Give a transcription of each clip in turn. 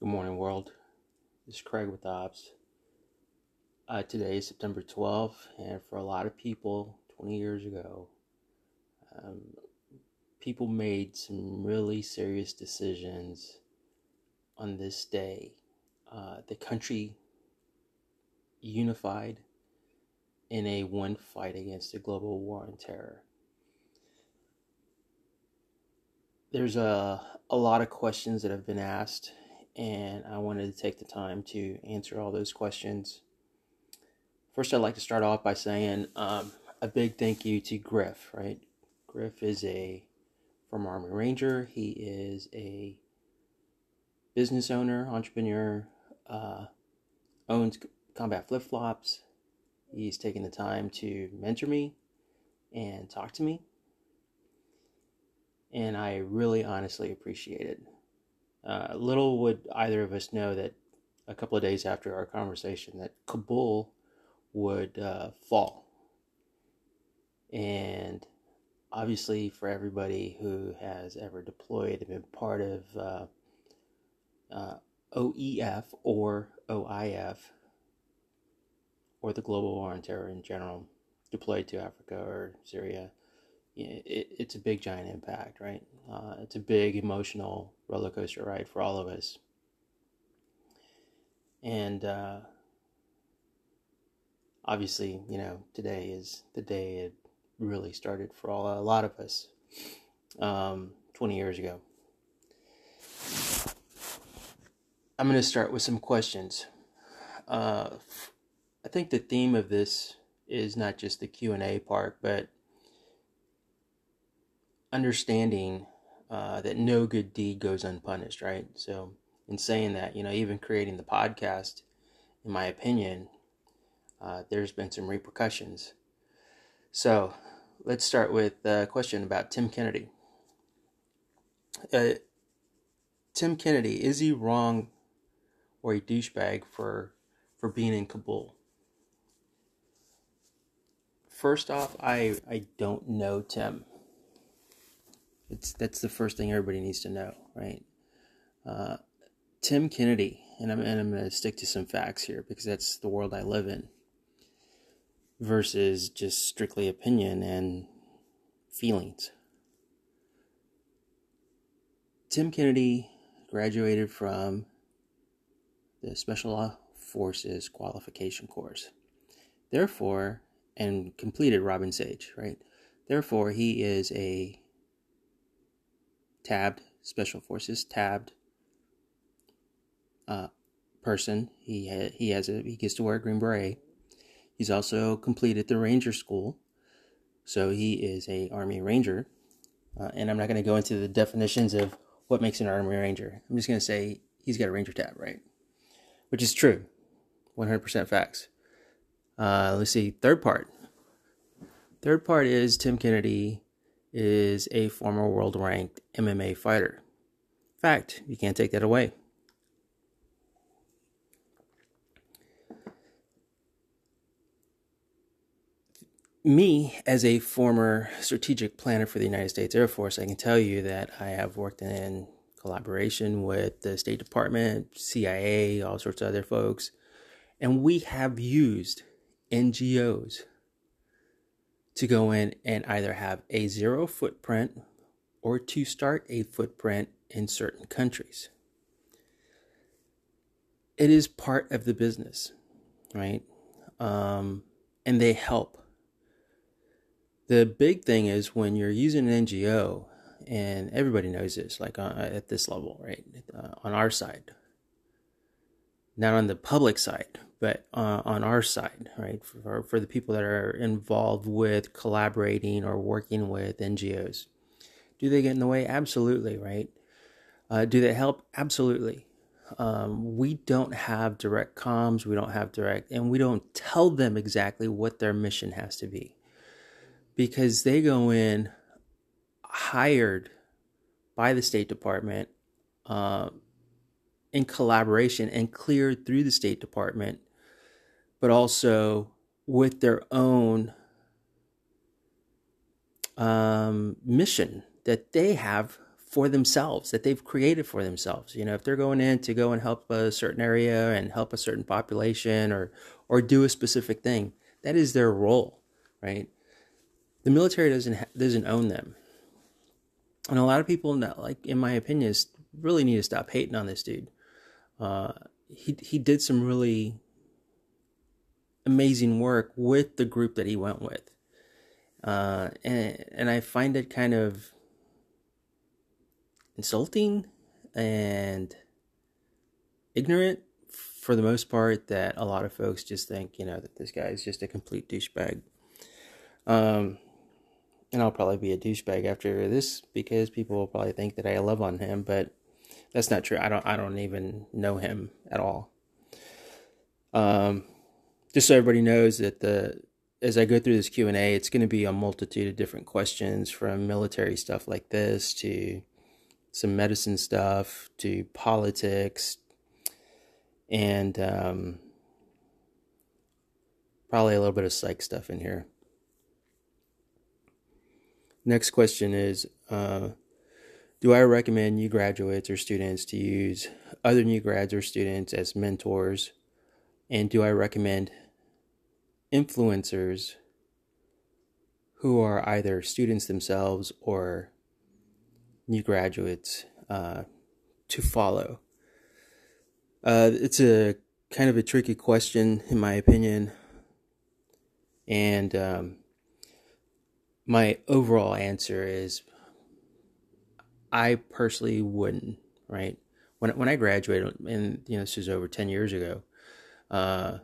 Good morning, world. This is Craig with Ops. Uh, today is September 12th, and for a lot of people, 20 years ago, um, people made some really serious decisions on this day. Uh, the country unified in a one fight against the global war on terror. There's a, a lot of questions that have been asked and I wanted to take the time to answer all those questions. First, I'd like to start off by saying um, a big thank you to Griff, right? Griff is a former Army Ranger. He is a business owner, entrepreneur, uh, owns combat flip flops. He's taken the time to mentor me and talk to me. And I really honestly appreciate it. Uh, little would either of us know that a couple of days after our conversation that Kabul would uh, fall. And obviously, for everybody who has ever deployed and been part of uh, uh OEF or OIF or the Global War on Terror in general, deployed to Africa or Syria, it, it's a big giant impact, right? Uh, it's a big emotional roller coaster ride for all of us. And uh, obviously, you know, today is the day it really started for all a lot of us um, 20 years ago. I'm going to start with some questions. Uh, I think the theme of this is not just the Q and A part, but understanding uh, that no good deed goes unpunished, right? So, in saying that, you know, even creating the podcast, in my opinion, uh, there's been some repercussions. So, let's start with a question about Tim Kennedy. Uh, Tim Kennedy, is he wrong or a douchebag for for being in Kabul? First off, I I don't know Tim. It's that's the first thing everybody needs to know, right? Uh, Tim Kennedy, and I'm and I'm going to stick to some facts here because that's the world I live in. Versus just strictly opinion and feelings. Tim Kennedy graduated from the Special Forces Qualification Course. Therefore, and completed Robin Sage, right? Therefore, he is a tabbed special forces tabbed uh, person. He ha- he has a he gets to wear a green beret. He's also completed the ranger school, so he is a army ranger. Uh, and I'm not going to go into the definitions of what makes an army ranger. I'm just going to say he's got a ranger tab, right? Which is true, 100% facts. Uh, let's see. Third part. Third part is Tim Kennedy is a former world ranked MMA fighter. Fact, you can't take that away. Me, as a former strategic planner for the United States Air Force, I can tell you that I have worked in collaboration with the State Department, CIA, all sorts of other folks, and we have used NGOs to go in and either have a zero footprint or to start a footprint in certain countries. It is part of the business, right? Um, and they help. The big thing is when you're using an NGO, and everybody knows this, like uh, at this level, right? Uh, on our side, not on the public side, but uh, on our side, right, for, for the people that are involved with collaborating or working with NGOs. Do they get in the way? Absolutely, right? Uh, do they help? Absolutely. Um, we don't have direct comms, we don't have direct, and we don't tell them exactly what their mission has to be because they go in hired by the State Department uh, in collaboration and cleared through the State Department but also with their own um, mission that they have for themselves that they've created for themselves. You know, if they're going in to go and help a certain area and help a certain population or or do a specific thing, that is their role, right? The military doesn't ha- doesn't own them, and a lot of people, like in my opinion, really need to stop hating on this dude. Uh, he he did some really amazing work with the group that he went with, uh, and and I find it kind of insulting and ignorant for the most part that a lot of folks just think you know that this guy is just a complete douchebag. Um, and I'll probably be a douchebag after this because people will probably think that I love on him, but that's not true. I don't I don't even know him at all. Um, just so everybody knows that the as I go through this Q and A, it's going to be a multitude of different questions from military stuff like this to some medicine stuff to politics and um, probably a little bit of psych stuff in here. Next question is uh, Do I recommend new graduates or students to use other new grads or students as mentors? And do I recommend influencers who are either students themselves or new graduates uh, to follow? Uh, it's a kind of a tricky question, in my opinion. And um, my overall answer is I personally wouldn't, right? When when I graduated, and you know this was over ten years ago, uh,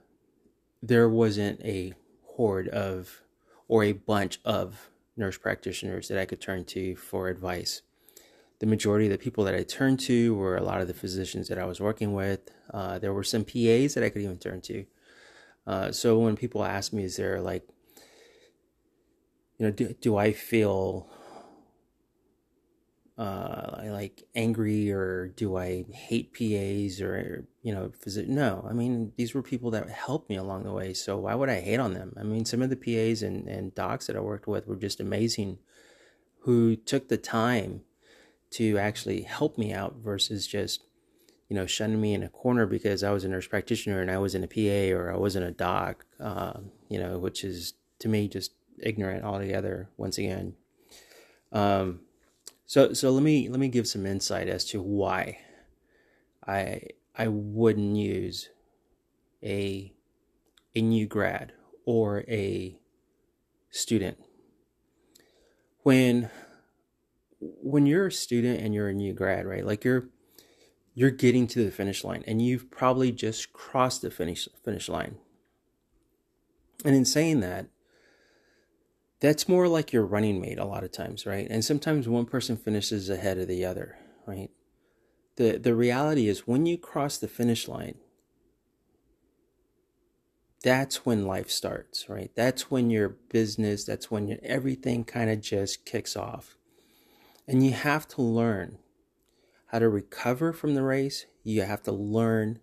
there wasn't a horde of or a bunch of nurse practitioners that I could turn to for advice. The majority of the people that I turned to were a lot of the physicians that I was working with. Uh, there were some PAs that I could even turn to. Uh, so when people ask me, is there like you know, do, do I feel uh, like angry or do I hate PAs or, you know, visit? No, I mean, these were people that helped me along the way. So why would I hate on them? I mean, some of the PAs and, and docs that I worked with were just amazing who took the time to actually help me out versus just, you know, shunning me in a corner because I was a nurse practitioner and I wasn't a PA or I wasn't a doc, uh, you know, which is to me just ignorant altogether once again. Um, so so let me let me give some insight as to why I I wouldn't use a a new grad or a student. When when you're a student and you're a new grad right like you're you're getting to the finish line and you've probably just crossed the finish finish line. And in saying that that's more like your running mate a lot of times, right? And sometimes one person finishes ahead of the other, right? The the reality is when you cross the finish line, that's when life starts, right? That's when your business, that's when everything kind of just kicks off. And you have to learn how to recover from the race. You have to learn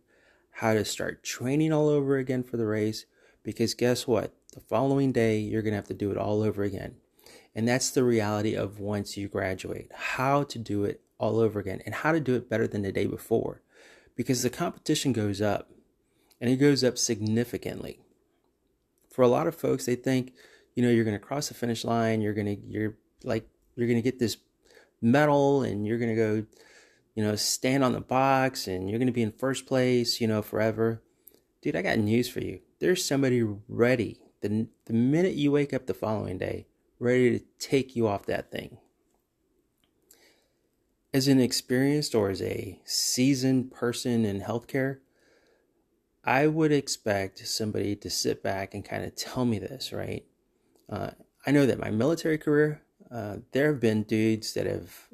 how to start training all over again for the race because guess what? The following day, you're going to have to do it all over again. And that's the reality of once you graduate, how to do it all over again and how to do it better than the day before. Because the competition goes up and it goes up significantly. For a lot of folks, they think, you know, you're going to cross the finish line, you're going to, you're like, you're going to get this medal and you're going to go, you know, stand on the box and you're going to be in first place, you know, forever. Dude, I got news for you. There's somebody ready the, the minute you wake up the following day, ready to take you off that thing. As an experienced or as a seasoned person in healthcare, I would expect somebody to sit back and kind of tell me this, right? Uh, I know that my military career, uh, there have been dudes that have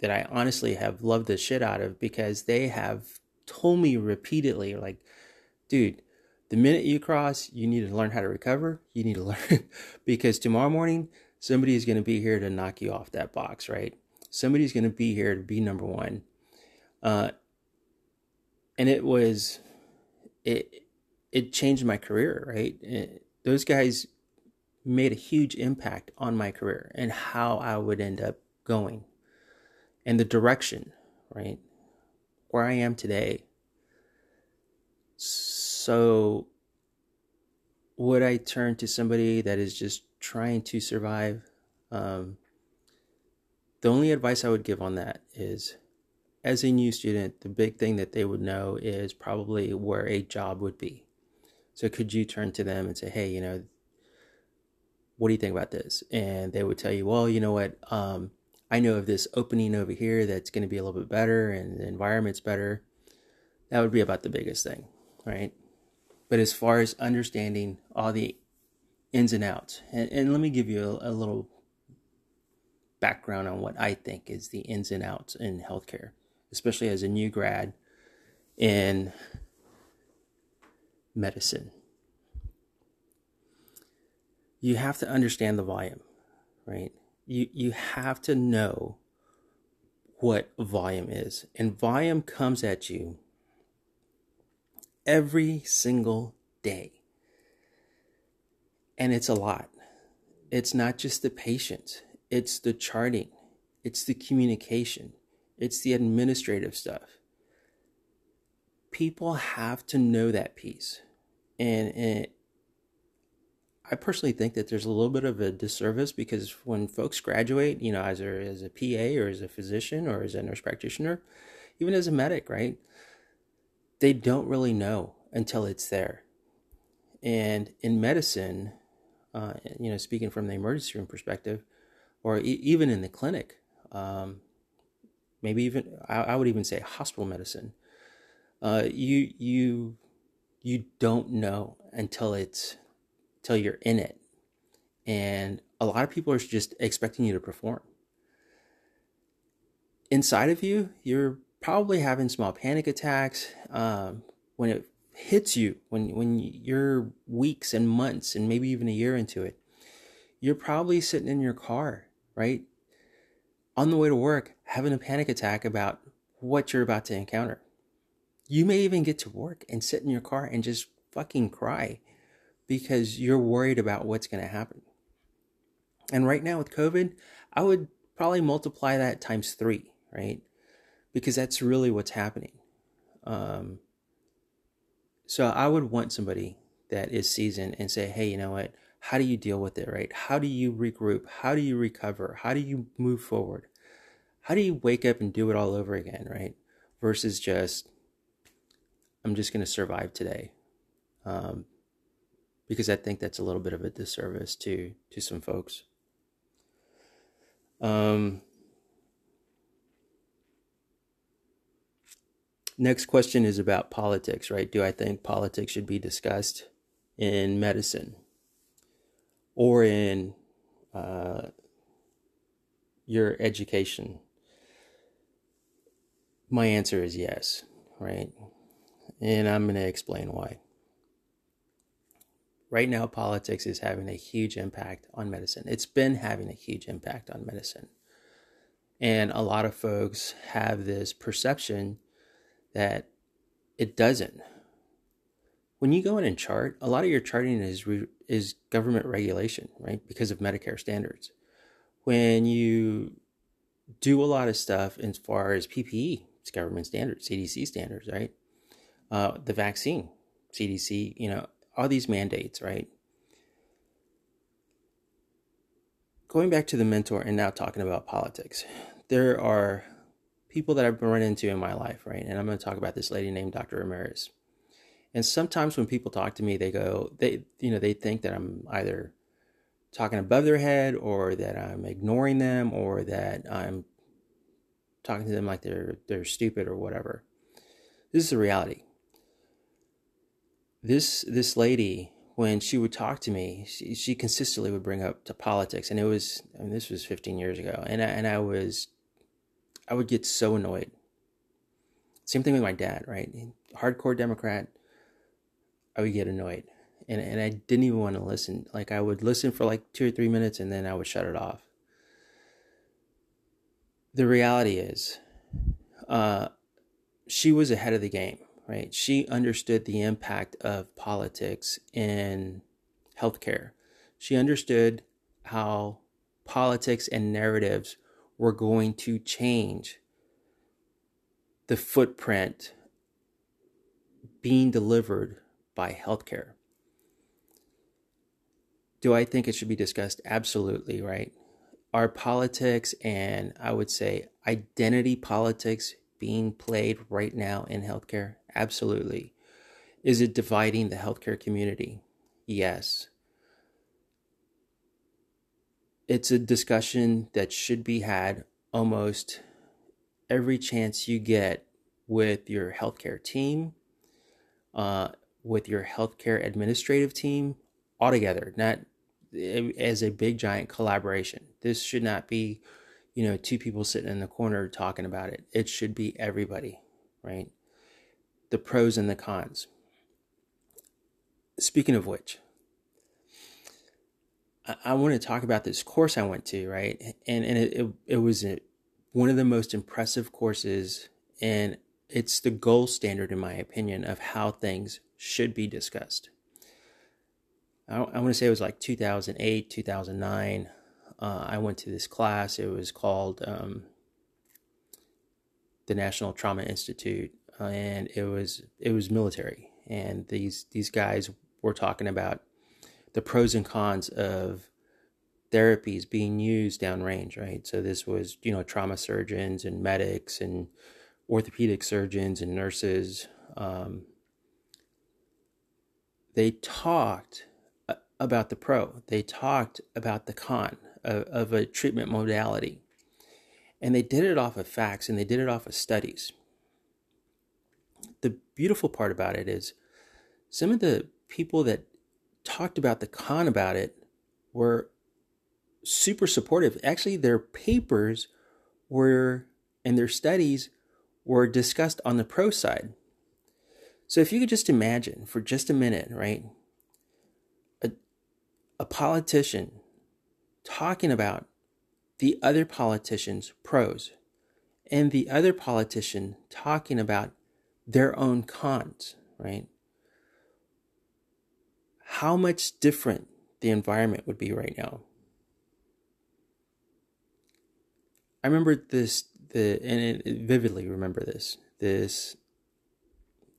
that I honestly have loved the shit out of because they have told me repeatedly, like, dude, the minute you cross, you need to learn how to recover. You need to learn because tomorrow morning, somebody is going to be here to knock you off that box, right? Somebody's going to be here to be number one. Uh, and it was, it, it changed my career, right? It, those guys made a huge impact on my career and how I would end up going. and the direction, right? Where I am today. So, would I turn to somebody that is just trying to survive? Um, the only advice I would give on that is as a new student, the big thing that they would know is probably where a job would be. So could you turn to them and say, hey, you know, what do you think about this? And they would tell you, well, you know what? Um, I know of this opening over here that's going to be a little bit better and the environment's better. That would be about the biggest thing, right? But as far as understanding all the ins and outs, and, and let me give you a, a little background on what I think is the ins and outs in healthcare especially as a new grad in medicine. You have to understand the volume, right? You you have to know what volume is. And volume comes at you every single day. And it's a lot. It's not just the patient, it's the charting, it's the communication, it's the administrative stuff. People have to know that piece. And, and I personally think that there's a little bit of a disservice because when folks graduate, you know, either as a PA or as a physician or as a nurse practitioner, even as a medic, right? They don't really know until it's there. And in medicine, uh, you know, speaking from the emergency room perspective, or e- even in the clinic, um, maybe even I, I would even say hospital medicine. Uh, you you you don't know until it's until you're in it, and a lot of people are just expecting you to perform. Inside of you, you're probably having small panic attacks um, when it hits you when when you're weeks and months and maybe even a year into it. You're probably sitting in your car, right? on the way to work having a panic attack about what you're about to encounter. You may even get to work and sit in your car and just fucking cry because you're worried about what's going to happen. And right now with COVID, I would probably multiply that times three, right? Because that's really what's happening. Um, so I would want somebody that is seasoned and say, hey, you know what? How do you deal with it, right? How do you regroup? How do you recover? How do you move forward? How do you wake up and do it all over again, right? Versus just, I'm just going to survive today. Um, because I think that's a little bit of a disservice to to some folks. Um, next question is about politics, right? Do I think politics should be discussed in medicine? or in uh, your education? My answer is yes, right? And I'm going to explain why. Right now, politics is having a huge impact on medicine. It's been having a huge impact on medicine. And a lot of folks have this perception that it doesn't, when you go in and chart, a lot of your charting is re, is government regulation, right? Because of Medicare standards. When you do a lot of stuff as far as PPE, it's government standards, CDC standards, right? Uh, the vaccine, CDC, you know, all these mandates, right? Going back to the mentor and now talking about politics, there are people that I've run into in my life, right? And I'm going to talk about this lady named Dr. Ramirez. And sometimes when people talk to me, they go, they, you know, they think that I'm either talking above their head or that I'm ignoring them or that I'm talking to them like they're, they're stupid or whatever. This is the reality. This, this lady, when she would talk to me, she, she consistently would bring up to politics. And it was, I mean, this was 15 years ago. And I, and I was, I would get so annoyed. Same thing with my dad, right? Hardcore Democrat I would get annoyed. And, and I didn't even want to listen. Like I would listen for like two or three minutes and then I would shut it off. The reality is, uh, she was ahead of the game, right? She understood the impact of politics in healthcare. She understood how politics and narratives were going to change the footprint being delivered by healthcare. Do I think it should be discussed? Absolutely, right? Are politics and I would say identity politics being played right now in healthcare? Absolutely. Is it dividing the healthcare community? Yes. It's a discussion that should be had almost every chance you get with your healthcare team, uh, with your healthcare administrative team, all together, not as a big giant collaboration. This should not be, you know, two people sitting in the corner talking about it. It should be everybody, right? The pros and the cons. Speaking of which, I, want to talk about this course I went to, right? And and it it, it was a, one of the most impressive courses, and it's the gold standard, in my opinion, of how things should be discussed. I, I want to say it was like 2008, 2009. Uh, I went to this class. It was called um, the National Trauma Institute, uh, and it was it was military. And these these guys were talking about the pros and cons of therapies being used downrange, right? So this was you know trauma surgeons and medics and orthopedic surgeons and nurses. Um, they talked about the pro. They talked about the con of, of a treatment modality. And they did it off of facts and they did it off of studies. The beautiful part about it is some of the people that talked about the con about it were super supportive. Actually, their papers were and their studies were discussed on the pro side. So if you could just imagine for just a minute, right? a politician talking about the other politician's pros and the other politician talking about their own cons, right? How much different the environment would be right now. I remember this the and it, vividly remember this this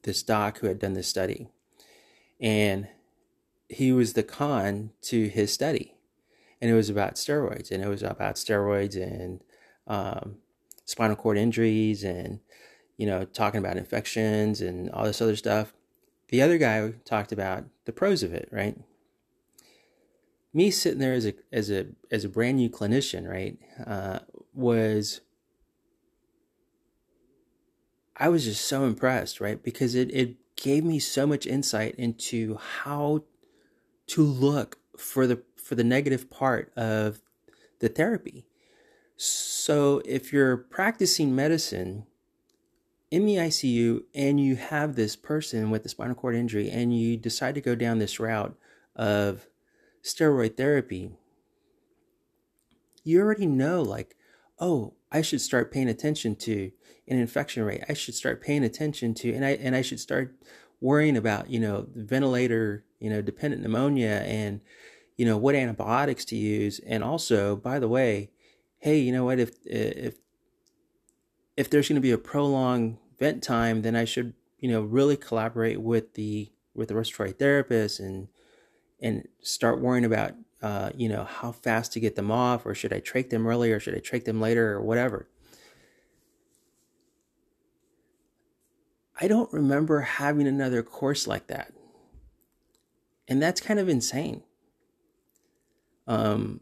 this doc who had done this study and he was the con to his study, and it was about steroids, and it was about steroids and um, spinal cord injuries, and you know, talking about infections and all this other stuff. The other guy talked about the pros of it, right? Me sitting there as a as a as a brand new clinician, right, uh, was I was just so impressed, right? Because it, it gave me so much insight into how to look for the for the negative part of the therapy. So if you're practicing medicine in the ICU and you have this person with a spinal cord injury and you decide to go down this route of steroid therapy, you already know like, oh, I should start paying attention to an infection rate. I should start paying attention to and I and I should start worrying about, you know, ventilator you know, dependent pneumonia and, you know, what antibiotics to use. And also, by the way, hey, you know what, if, if, if there's going to be a prolonged vent time, then I should, you know, really collaborate with the, with the respiratory therapist and, and start worrying about, uh, you know, how fast to get them off, or should I trach them early, or should I trach them later, or whatever. I don't remember having another course like that. And that's kind of insane. Um,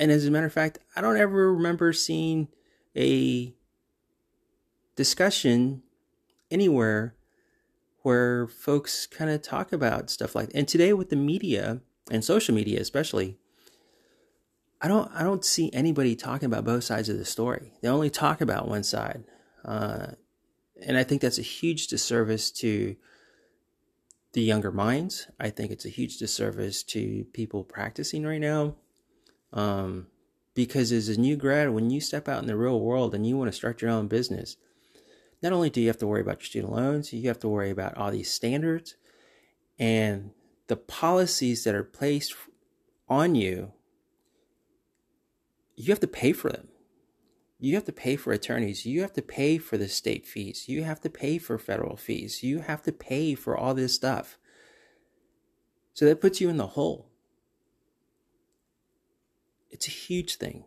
and as a matter of fact, I don't ever remember seeing a discussion anywhere where folks kind of talk about stuff like and today with the media and social media especially i don't i don't see anybody talking about both sides of the story they only talk about one side uh, and i think that's a huge disservice to the younger minds. I think it's a huge disservice to people practicing right now. Um, because as a new grad, when you step out in the real world and you want to start your own business, not only do you have to worry about your student loans, you have to worry about all these standards and the policies that are placed on you you have to pay for them. You have to pay for attorneys. You have to pay for the state fees. You have to pay for federal fees. You have to pay for all this stuff. So that puts you in the hole. It's a huge thing,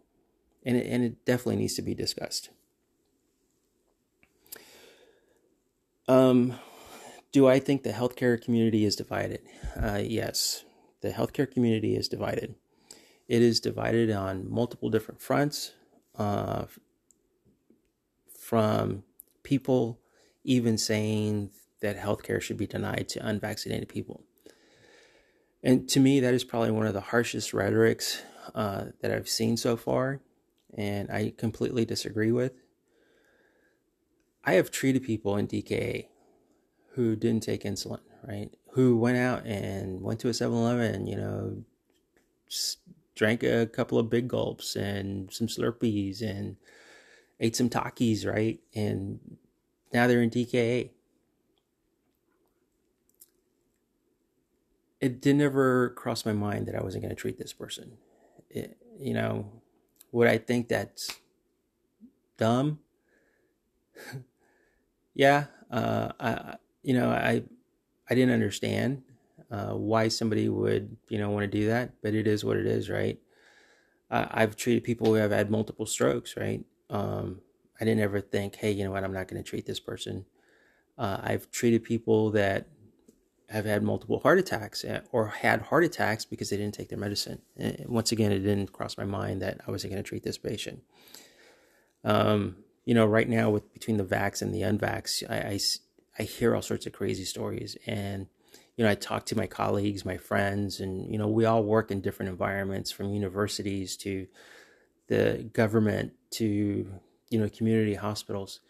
and it, and it definitely needs to be discussed. Um, do I think the healthcare community is divided? Uh, yes, the healthcare community is divided. It is divided on multiple different fronts, uh, from people even saying that healthcare should be denied to unvaccinated people. And to me, that is probably one of the harshest rhetorics uh, that I've seen so far, and I completely disagree with. I have treated people in DKA who didn't take insulin, right? Who went out and went to a 7 Eleven, you know, drank a couple of big gulps and some Slurpees and ate some Takis, right? And now they're in DKA. It did never cross my mind that I wasn't going to treat this person. You know, would I think that's dumb? yeah, uh, I, you know, I, I didn't understand uh, why somebody would, you know, want to do that, but it is what it is, right? Uh, I've treated people who have had multiple strokes, right? Um, I didn't ever think, hey, you know what, I'm not going to treat this person. Uh, I've treated people that have had multiple heart attacks eh, or had heart attacks because they didn't take their medicine. And once again, it didn't cross my mind that I wasn't going to treat this patient. Um, you know, right now with between the vax and the unvax, I, I, I hear all sorts of crazy stories, and you know, I talk to my colleagues, my friends, and you know, we all work in different environments, from universities to the government to you know community hospitals,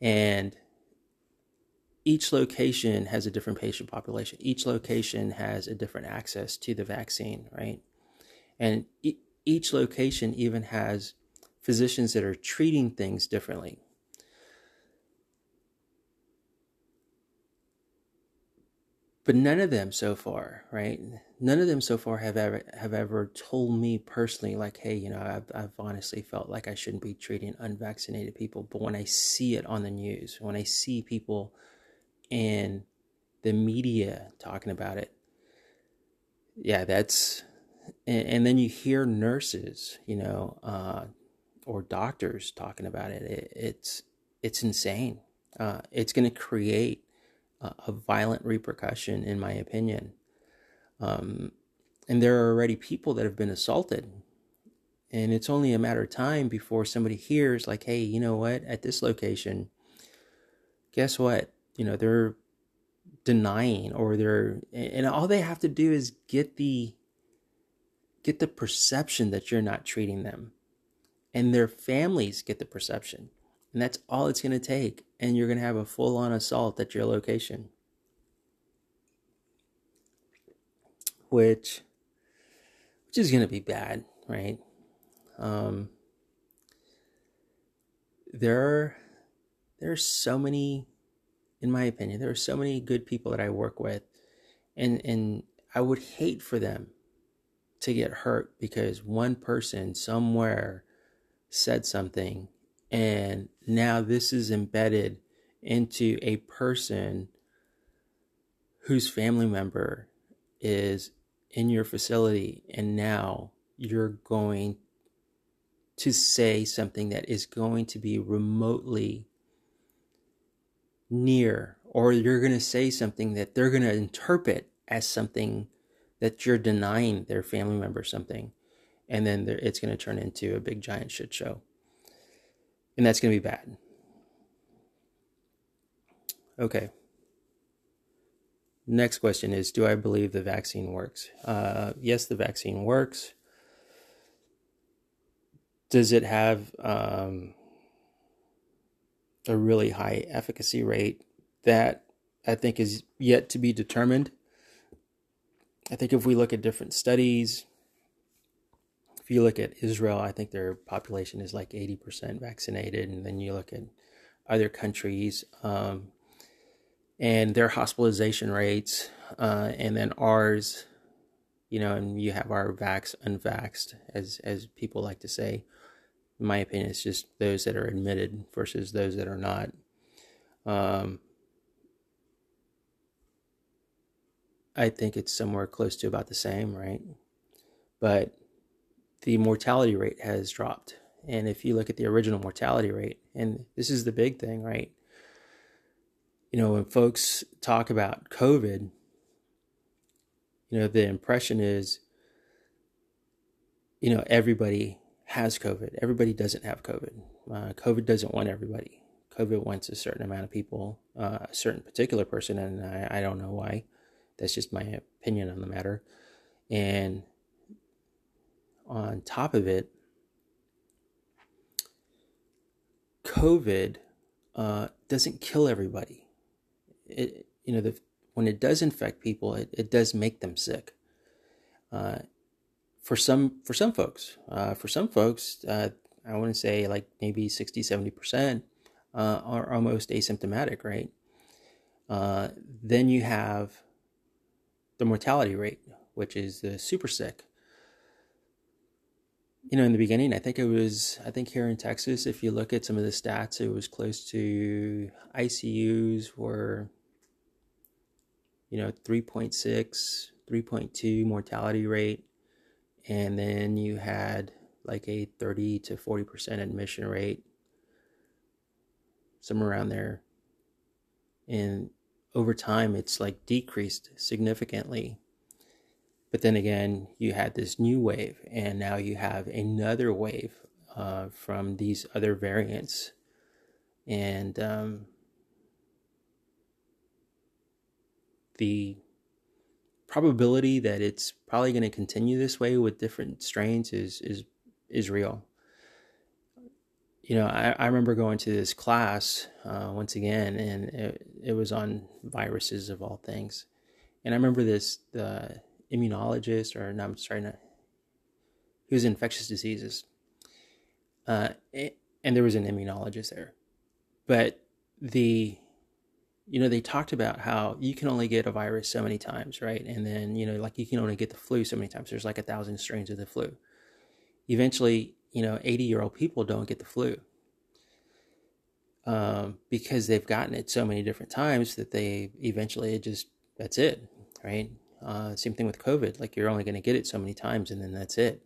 and each location has a different patient population. Each location has a different access to the vaccine, right? And e- each location even has physicians that are treating things differently. But none of them so far, right? None of them so far have ever have ever told me personally, like, hey, you know, I've, I've honestly felt like I shouldn't be treating unvaccinated people. But when I see it on the news, when I see people and the media talking about it. Yeah, that's and, and then you hear nurses, you know, uh, or doctors talking about it. it it's it's insane. Uh, it's going to create a, a, violent repercussion, in my opinion. Um, and there are already people that have been assaulted, and it's only a matter of time before somebody hears, like, "Hey, you know what? At this location, guess what? You know they're denying or they're and all they have to do is get the get the perception that you're not treating them. And their families get the perception. And that's all it's going to take. And you're going to have a full on assault at your location. Which which is going to be bad right? Um there are there are so many in my opinion. There are so many good people that I work with, and and I would hate for them to get hurt because one person somewhere said something, and now this is embedded into a person whose family member is in your facility, and now you're going to say something that is going to be remotely near, or you're going to say something that they're going to interpret as something that you're denying their family member something. And then it's going to turn into a big giant shit show. And that's going to be bad. Okay. Next question is Do I believe the vaccine works? Uh, yes, the vaccine works. Does it have um, a really high efficacy rate that I think is yet to be determined. I think if we look at different studies, if you look at Israel, I think their population is like 80% vaccinated. And then you look at other countries um, and their hospitalization rates, uh, and then ours, you know, and you have our vax, unvaxxed, as, as people like to say, in my opinion, it's just those that are admitted versus those that are not. Um, I think it's somewhere close to about the same, right? But the mortality rate has dropped. And if you look at the original mortality rate, and this is the big thing, right? You know, when folks talk about COVID, you know, the impression is, you know, everybody has COVID. Everybody doesn't have COVID. Uh, COVID doesn't want everybody. COVID wants a certain amount of people, uh, a certain particular person, and I, I don't know why. That's just my opinion on the matter. And on top of it, COVID uh, doesn't kill everybody. It, you know, the, when it does infect people, it, it does make them sick. Uh, for some, for some folks, uh, for some folks, uh, I want to say like maybe 60, 70% uh, are almost asymptomatic, right? Uh, then you have the mortality rate, which is the super sick. You know, in the beginning, I think it was, I think here in Texas, if you look at some of the stats, it was close to ICUs were, you know, 3.6, 3.2 mortality rate. And then you had like a 30 to 40% admission rate, somewhere around there. And over time it's like decreased significantly. But then again, you had this new wave, and now you have another wave uh, from these other variants. And um, the probability that it's probably going to continue this way with different strains is is is real you know, I, I remember going to this class uh, once again, and it, it was on viruses of all things. And I remember this the immunologist, or no, I'm sorry, not, he was infectious diseases, uh, and there was an immunologist there. But the, you know, they talked about how you can only get a virus so many times, right? And then you know, like you can only get the flu so many times. There's like a thousand strains of the flu. Eventually, you know, 80 year old people don't get the flu um, because they've gotten it so many different times that they eventually it just that's it, right? Uh, same thing with COVID. Like you're only going to get it so many times, and then that's it.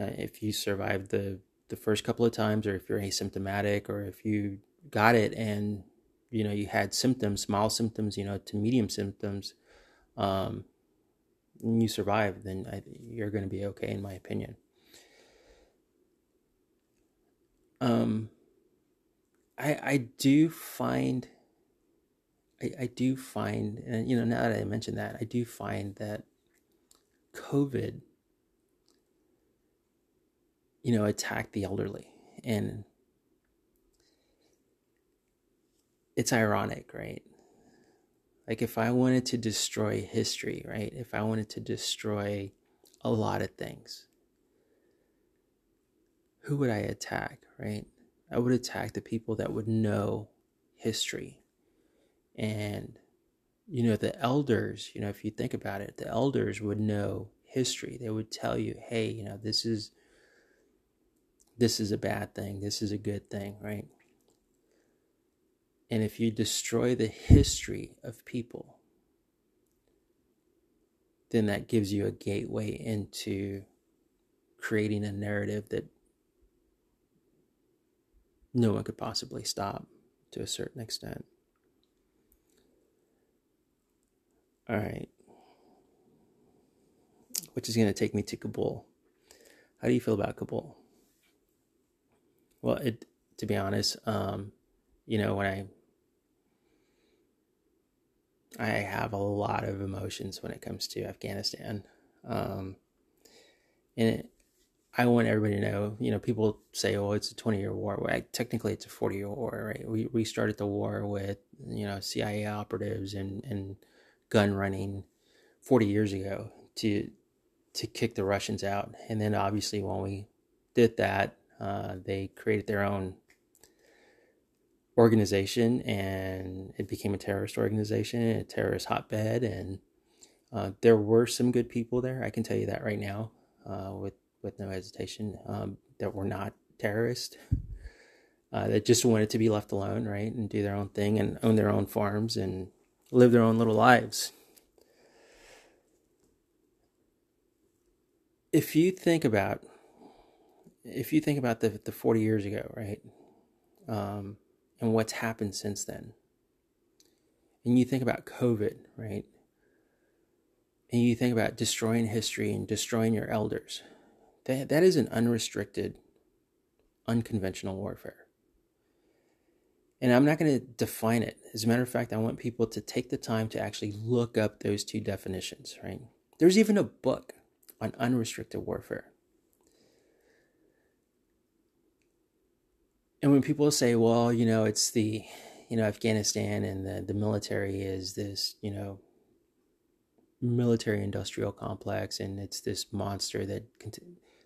Uh, if you survive the the first couple of times, or if you're asymptomatic, or if you got it and you know you had symptoms, mild symptoms, you know, to medium symptoms, um, and you survive, then I, you're going to be okay, in my opinion. Um, I I do find I, I do find and you know now that I mentioned that I do find that COVID you know attacked the elderly and it's ironic right like if I wanted to destroy history right if I wanted to destroy a lot of things who would I attack, right? I would attack the people that would know history. And, you know, the elders, you know, if you think about it, the elders would know history. They would tell you, hey, you know, this is this is a bad thing, this is a good thing, right? And if you destroy the history of people, then that gives you a gateway into creating a narrative that no one could possibly stop to a certain extent. All right. Which is going to take me to Kabul. How do you feel about Kabul? Well, it to be honest, um, you know, when I I have a lot of emotions when it comes to Afghanistan. Um, and it, I want everybody to know, you know, people say, oh, it's a 20 year war. Well, technically, it's a 40 year war, right? We, we started the war with, you know, CIA operatives and, and gun running 40 years ago to, to kick the Russians out. And then obviously, when we did that, uh, they created their own organization and it became a terrorist organization, a terrorist hotbed. And uh, there were some good people there. I can tell you that right now uh, with with no hesitation um, that were not terrorists uh, that just wanted to be left alone, right, and do their own thing and own their own farms and live their own little lives. If you think about, if you think about the the forty years ago, right, um, and what's happened since then, and you think about COVID, right, and you think about destroying history and destroying your elders, that that is an unrestricted, unconventional warfare and I'm not going to define it. As a matter of fact, I want people to take the time to actually look up those two definitions, right? There's even a book on unrestricted warfare. And when people say, well, you know, it's the, you know, Afghanistan and the, the military is this, you know, military industrial complex and it's this monster that,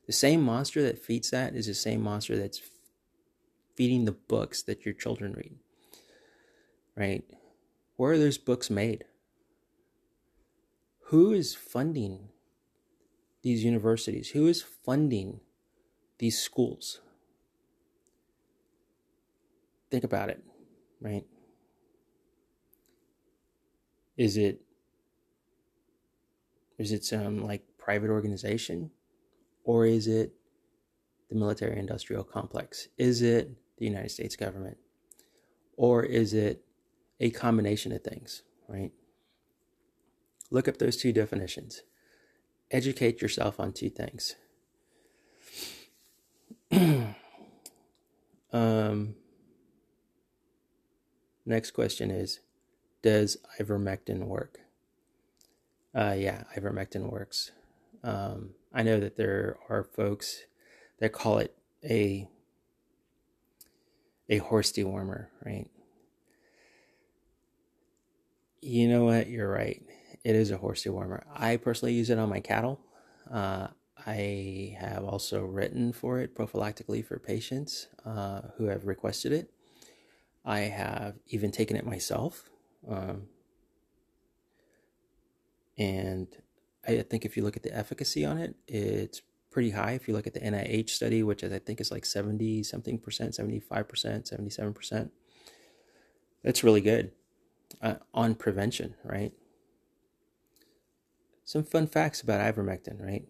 the same monster that feeds that is the same monster that's feeding the books that your children read. Right? Where are those books made? Who is funding these universities? Who is funding these schools? Think about it, right? Is it is it some like private organization or is it the military industrial complex? Is it the United States government? Or is it a combination of things, right? Look up those two definitions. Educate yourself on two things. um, next question is Does ivermectin work? Uh, yeah, ivermectin works. Um, I know that there are folks that call it a a horse dewormer, right? You know what? You're right. It is a horse dewormer. I personally use it on my cattle. Uh, I have also written for it prophylactically for patients uh, who have requested it. I have even taken it myself. Um, and I think if you look at the efficacy on it, it's pretty high. If you look at the NIH study, which I think is like 70 something percent, 75%, 77%, that's really good uh, on prevention, right? Some fun facts about ivermectin, right?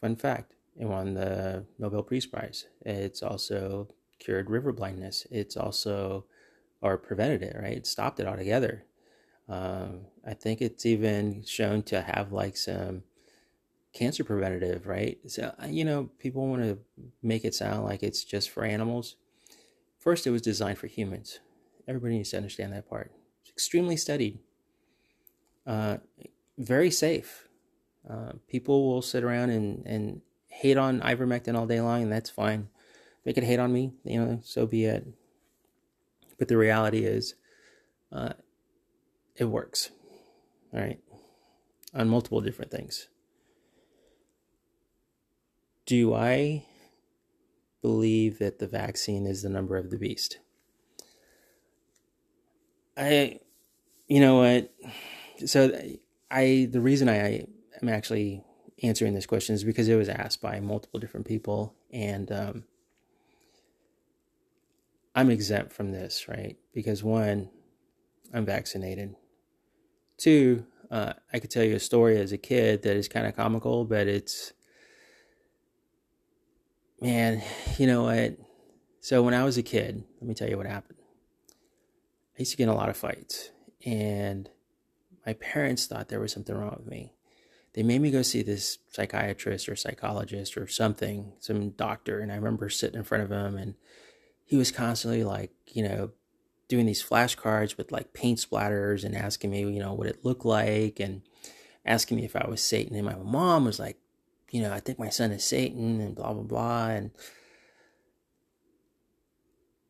Fun fact it won the Nobel Peace Prize. It's also cured river blindness. It's also, or prevented it, right? Stopped it altogether. Um, I think it's even shown to have like some cancer preventative, right? So, uh, you know, people want to make it sound like it's just for animals. First, it was designed for humans. Everybody needs to understand that part. It's extremely studied, uh, very safe. Uh, people will sit around and, and hate on ivermectin all day long, and that's fine. They could hate on me, you know, so be it. But the reality is, uh, it works, all right, on multiple different things do I believe that the vaccine is the number of the beast? I, you know what? So I, the reason I am actually answering this question is because it was asked by multiple different people, and um, I'm exempt from this, right? Because one, I'm vaccinated. Two, uh, I could tell you a story as a kid that is kind of comical, but it's Man, you know what? So when I was a kid, let me tell you what happened. I used to get in a lot of fights, and my parents thought there was something wrong with me. They made me go see this psychiatrist or psychologist or something, some doctor, and I remember sitting in front of him, and he was constantly like, you know, doing these flashcards with like paint splatters and asking me, you know, what it looked like and asking me if I was Satan. And my mom was like, you know, I think my son is Satan and blah, blah, blah. And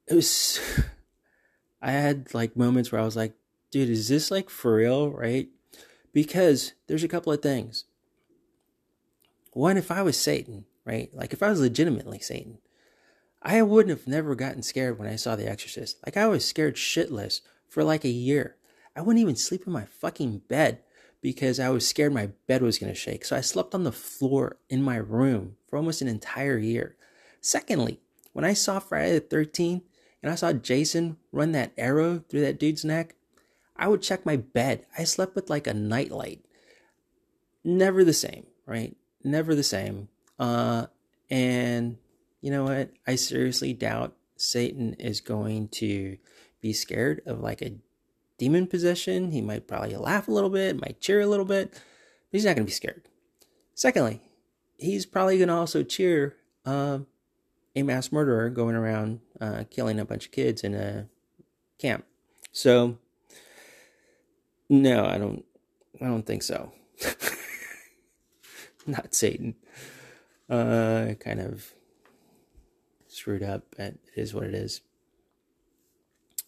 it was, I had like moments where I was like, dude, is this like for real? Right? Because there's a couple of things. One, if I was Satan, right? Like if I was legitimately Satan, I wouldn't have never gotten scared when I saw The Exorcist. Like I was scared shitless for like a year. I wouldn't even sleep in my fucking bed because I was scared my bed was going to shake. So I slept on the floor in my room for almost an entire year. Secondly, When I saw Friday the 13th and I saw Jason run that arrow through that dude's neck, I would check my bed. I slept with like a nightlight. Never the same, right? Never the same. Uh, and you know what? I seriously doubt Satan is going to be scared of like a demon possession. He might probably laugh a little bit, might cheer a little bit, but he's not going to be scared. Secondly, he's probably going to also cheer uh, a mass murderer going around uh, killing a bunch of kids in a camp. So, no, I don't. I don't think so. Not Satan. Uh, kind of screwed up, but it is what it is.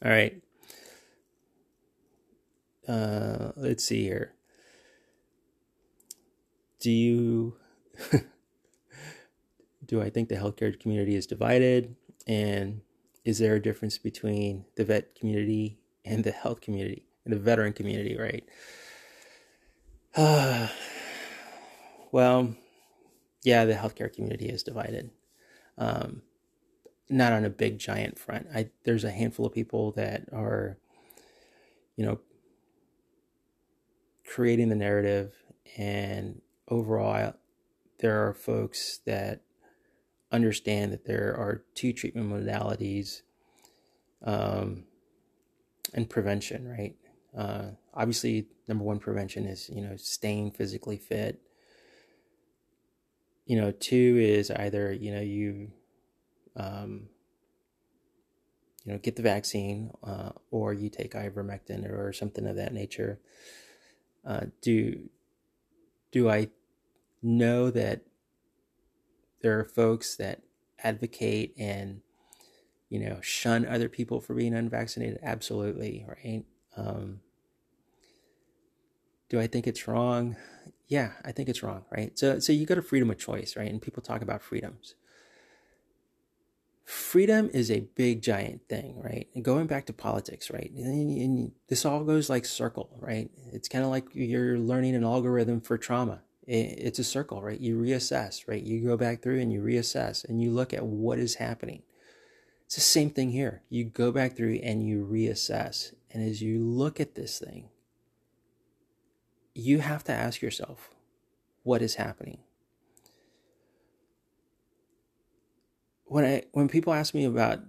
All right. Uh, let's see here. Do you do I think the healthcare community is divided? And is there a difference between the vet community and the health community and the veteran community, right? Uh, well, yeah, the healthcare community is divided. Um, not on a big giant front. I there's a handful of people that are, you know, creating the narrative, and overall, there are folks that understand that there are two treatment modalities um, and prevention, right? Uh, obviously, number one prevention is you know staying physically fit. You know, two is either you know you um, you know get the vaccine uh, or you take ivermectin or something of that nature. Uh, do do I know that there are folks that advocate and you know shun other people for being unvaccinated? Absolutely right? Um, do i think it's wrong? Yeah i think it's wrong right? So so you got a freedom of choice right? And people talk about freedoms freedom is a big giant thing right and going back to politics right and, and this all goes like circle right it's kind of like you're learning an algorithm for trauma it's a circle, right? You reassess, right? You go back through and you reassess and you look at what is happening. It's the same thing here. You go back through and you reassess. And as you look at this thing, you have to ask yourself, what is happening? When I when people ask me about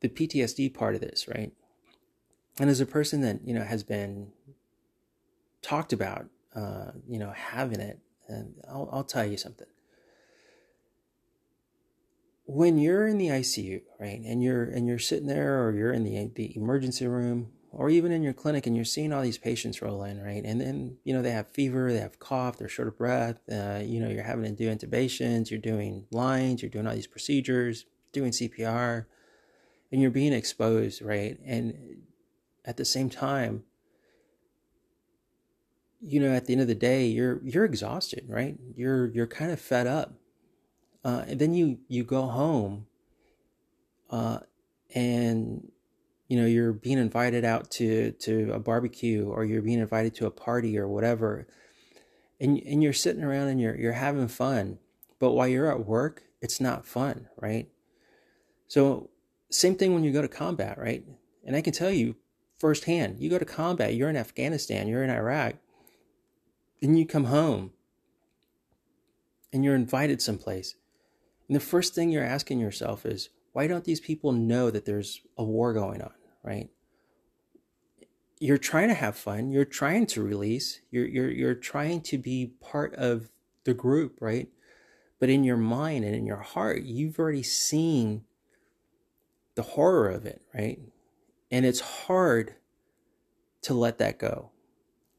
the PTSD part of this, right? And as a person that, you know, has been talked about uh, you know, having it. And I'll, I'll tell you something. When you're in the ICU, right, and you're and you're sitting there, or you're in the the emergency room, or even in your clinic, and you're seeing all these patients roll in, right, and then you know they have fever, they have cough, they're short of breath. Uh, you know, you're having to do intubations, you're doing lines, you're doing all these procedures, doing CPR, and you're being exposed, right, and at the same time you know, at the end of the day, you're you're exhausted, right? You're you're kind of fed up, uh, and then you you go home, uh, and you know you're being invited out to to a barbecue or you're being invited to a party or whatever, and and you're sitting around and you're you're having fun, but while you're at work, it's not fun, right? So same thing when you go to combat, right? And I can tell you firsthand, you go to combat, you're in Afghanistan, you're in Iraq then you come home and you're invited someplace. And the first thing you're asking yourself is, why don't these people know that there's a war going on, right? You're trying to have fun, you're trying to release, you're you're you're trying to be part of the group, right? But in your mind and in your heart, you've already seen the horror of it, right? And it's hard to let that go.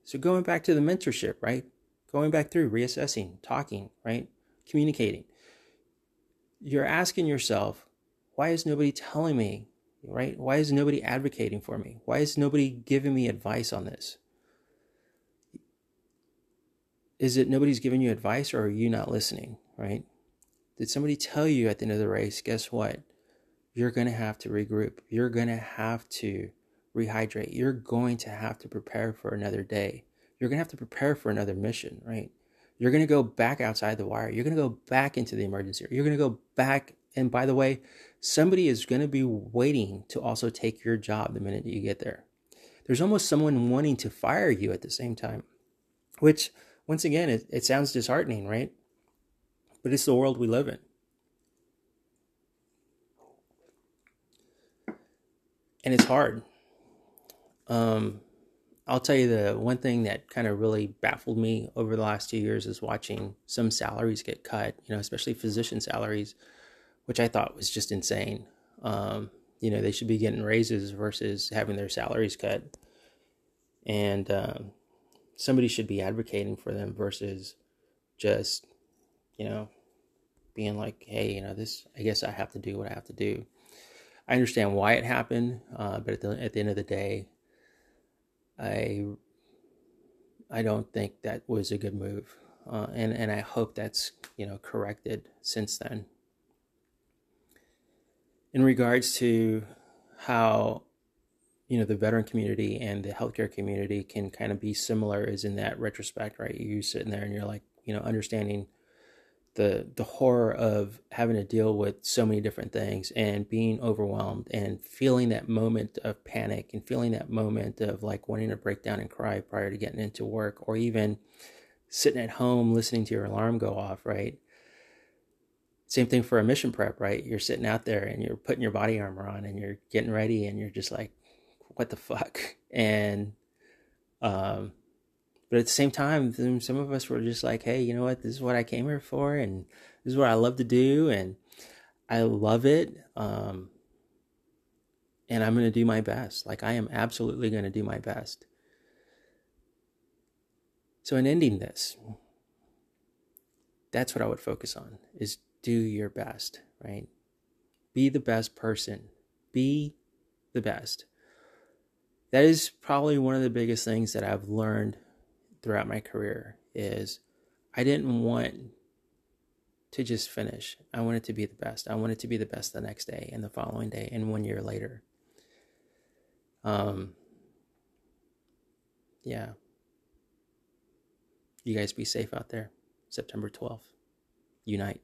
So going back to the mentorship, right? Going back through, reassessing, talking, right? Communicating. You're asking yourself, why is nobody telling me, right? Why is nobody advocating for me? Why is nobody giving me advice on this? Is it nobody's giving you advice or are you not listening, right? Did somebody tell you at the end of the race, guess what? You're going to have to regroup. You're going to have to rehydrate. You're going to have to prepare for another day. You're going to have to prepare for another mission, right? You're going to go back outside the wire. You're going to go back into the emergency. You're going to go back. And by the way, somebody is going to be waiting to also take your job the minute you get there. There's almost someone wanting to fire you at the same time, which, once again, it, it sounds disheartening, right? But it's the world we live in. And it's hard. Um, I'll tell you the one thing that kind of really baffled me over the last two years is watching some salaries get cut, you know, especially physician salaries which I thought was just insane. Um, you know, they should be getting raises versus having their salaries cut. And um, somebody should be advocating for them versus just, you know, being like, hey, you know, this, I guess I have to do what I have to do. I understand why it happened, uh, but at the, at the end of the day, I I don't think that was a good move, uh, and and I hope that's you know corrected since then in regards to how you know the veteran community and the healthcare community can kind of be similar is in that retrospect right? You sitting there and you're like you know understanding the the horror of having to deal with so many different things and being overwhelmed and feeling that moment of panic and feeling that moment of like wanting to break down and cry prior to getting into work or even sitting at home listening to your alarm go off right same thing for a mission prep, right? You're sitting out there and you're putting your body armor on and you're getting ready and you're just like, what the fuck? And, um, but at the same time, some of us were just like, hey, you know what? This is what I came here for and this is what I love to do and I love it. Um, and I'm going to do my best. Like, I am absolutely going to do my best. So, in ending this, that's what I would focus on is do your best, right? Be the best person. Be the best. That is probably one of the biggest things that I've learned throughout my career is I didn't want to just finish. I wanted to be the best. I wanted to be the best the next day and the following day and one year later. Um yeah. You guys be safe out there. September 12th. Unite.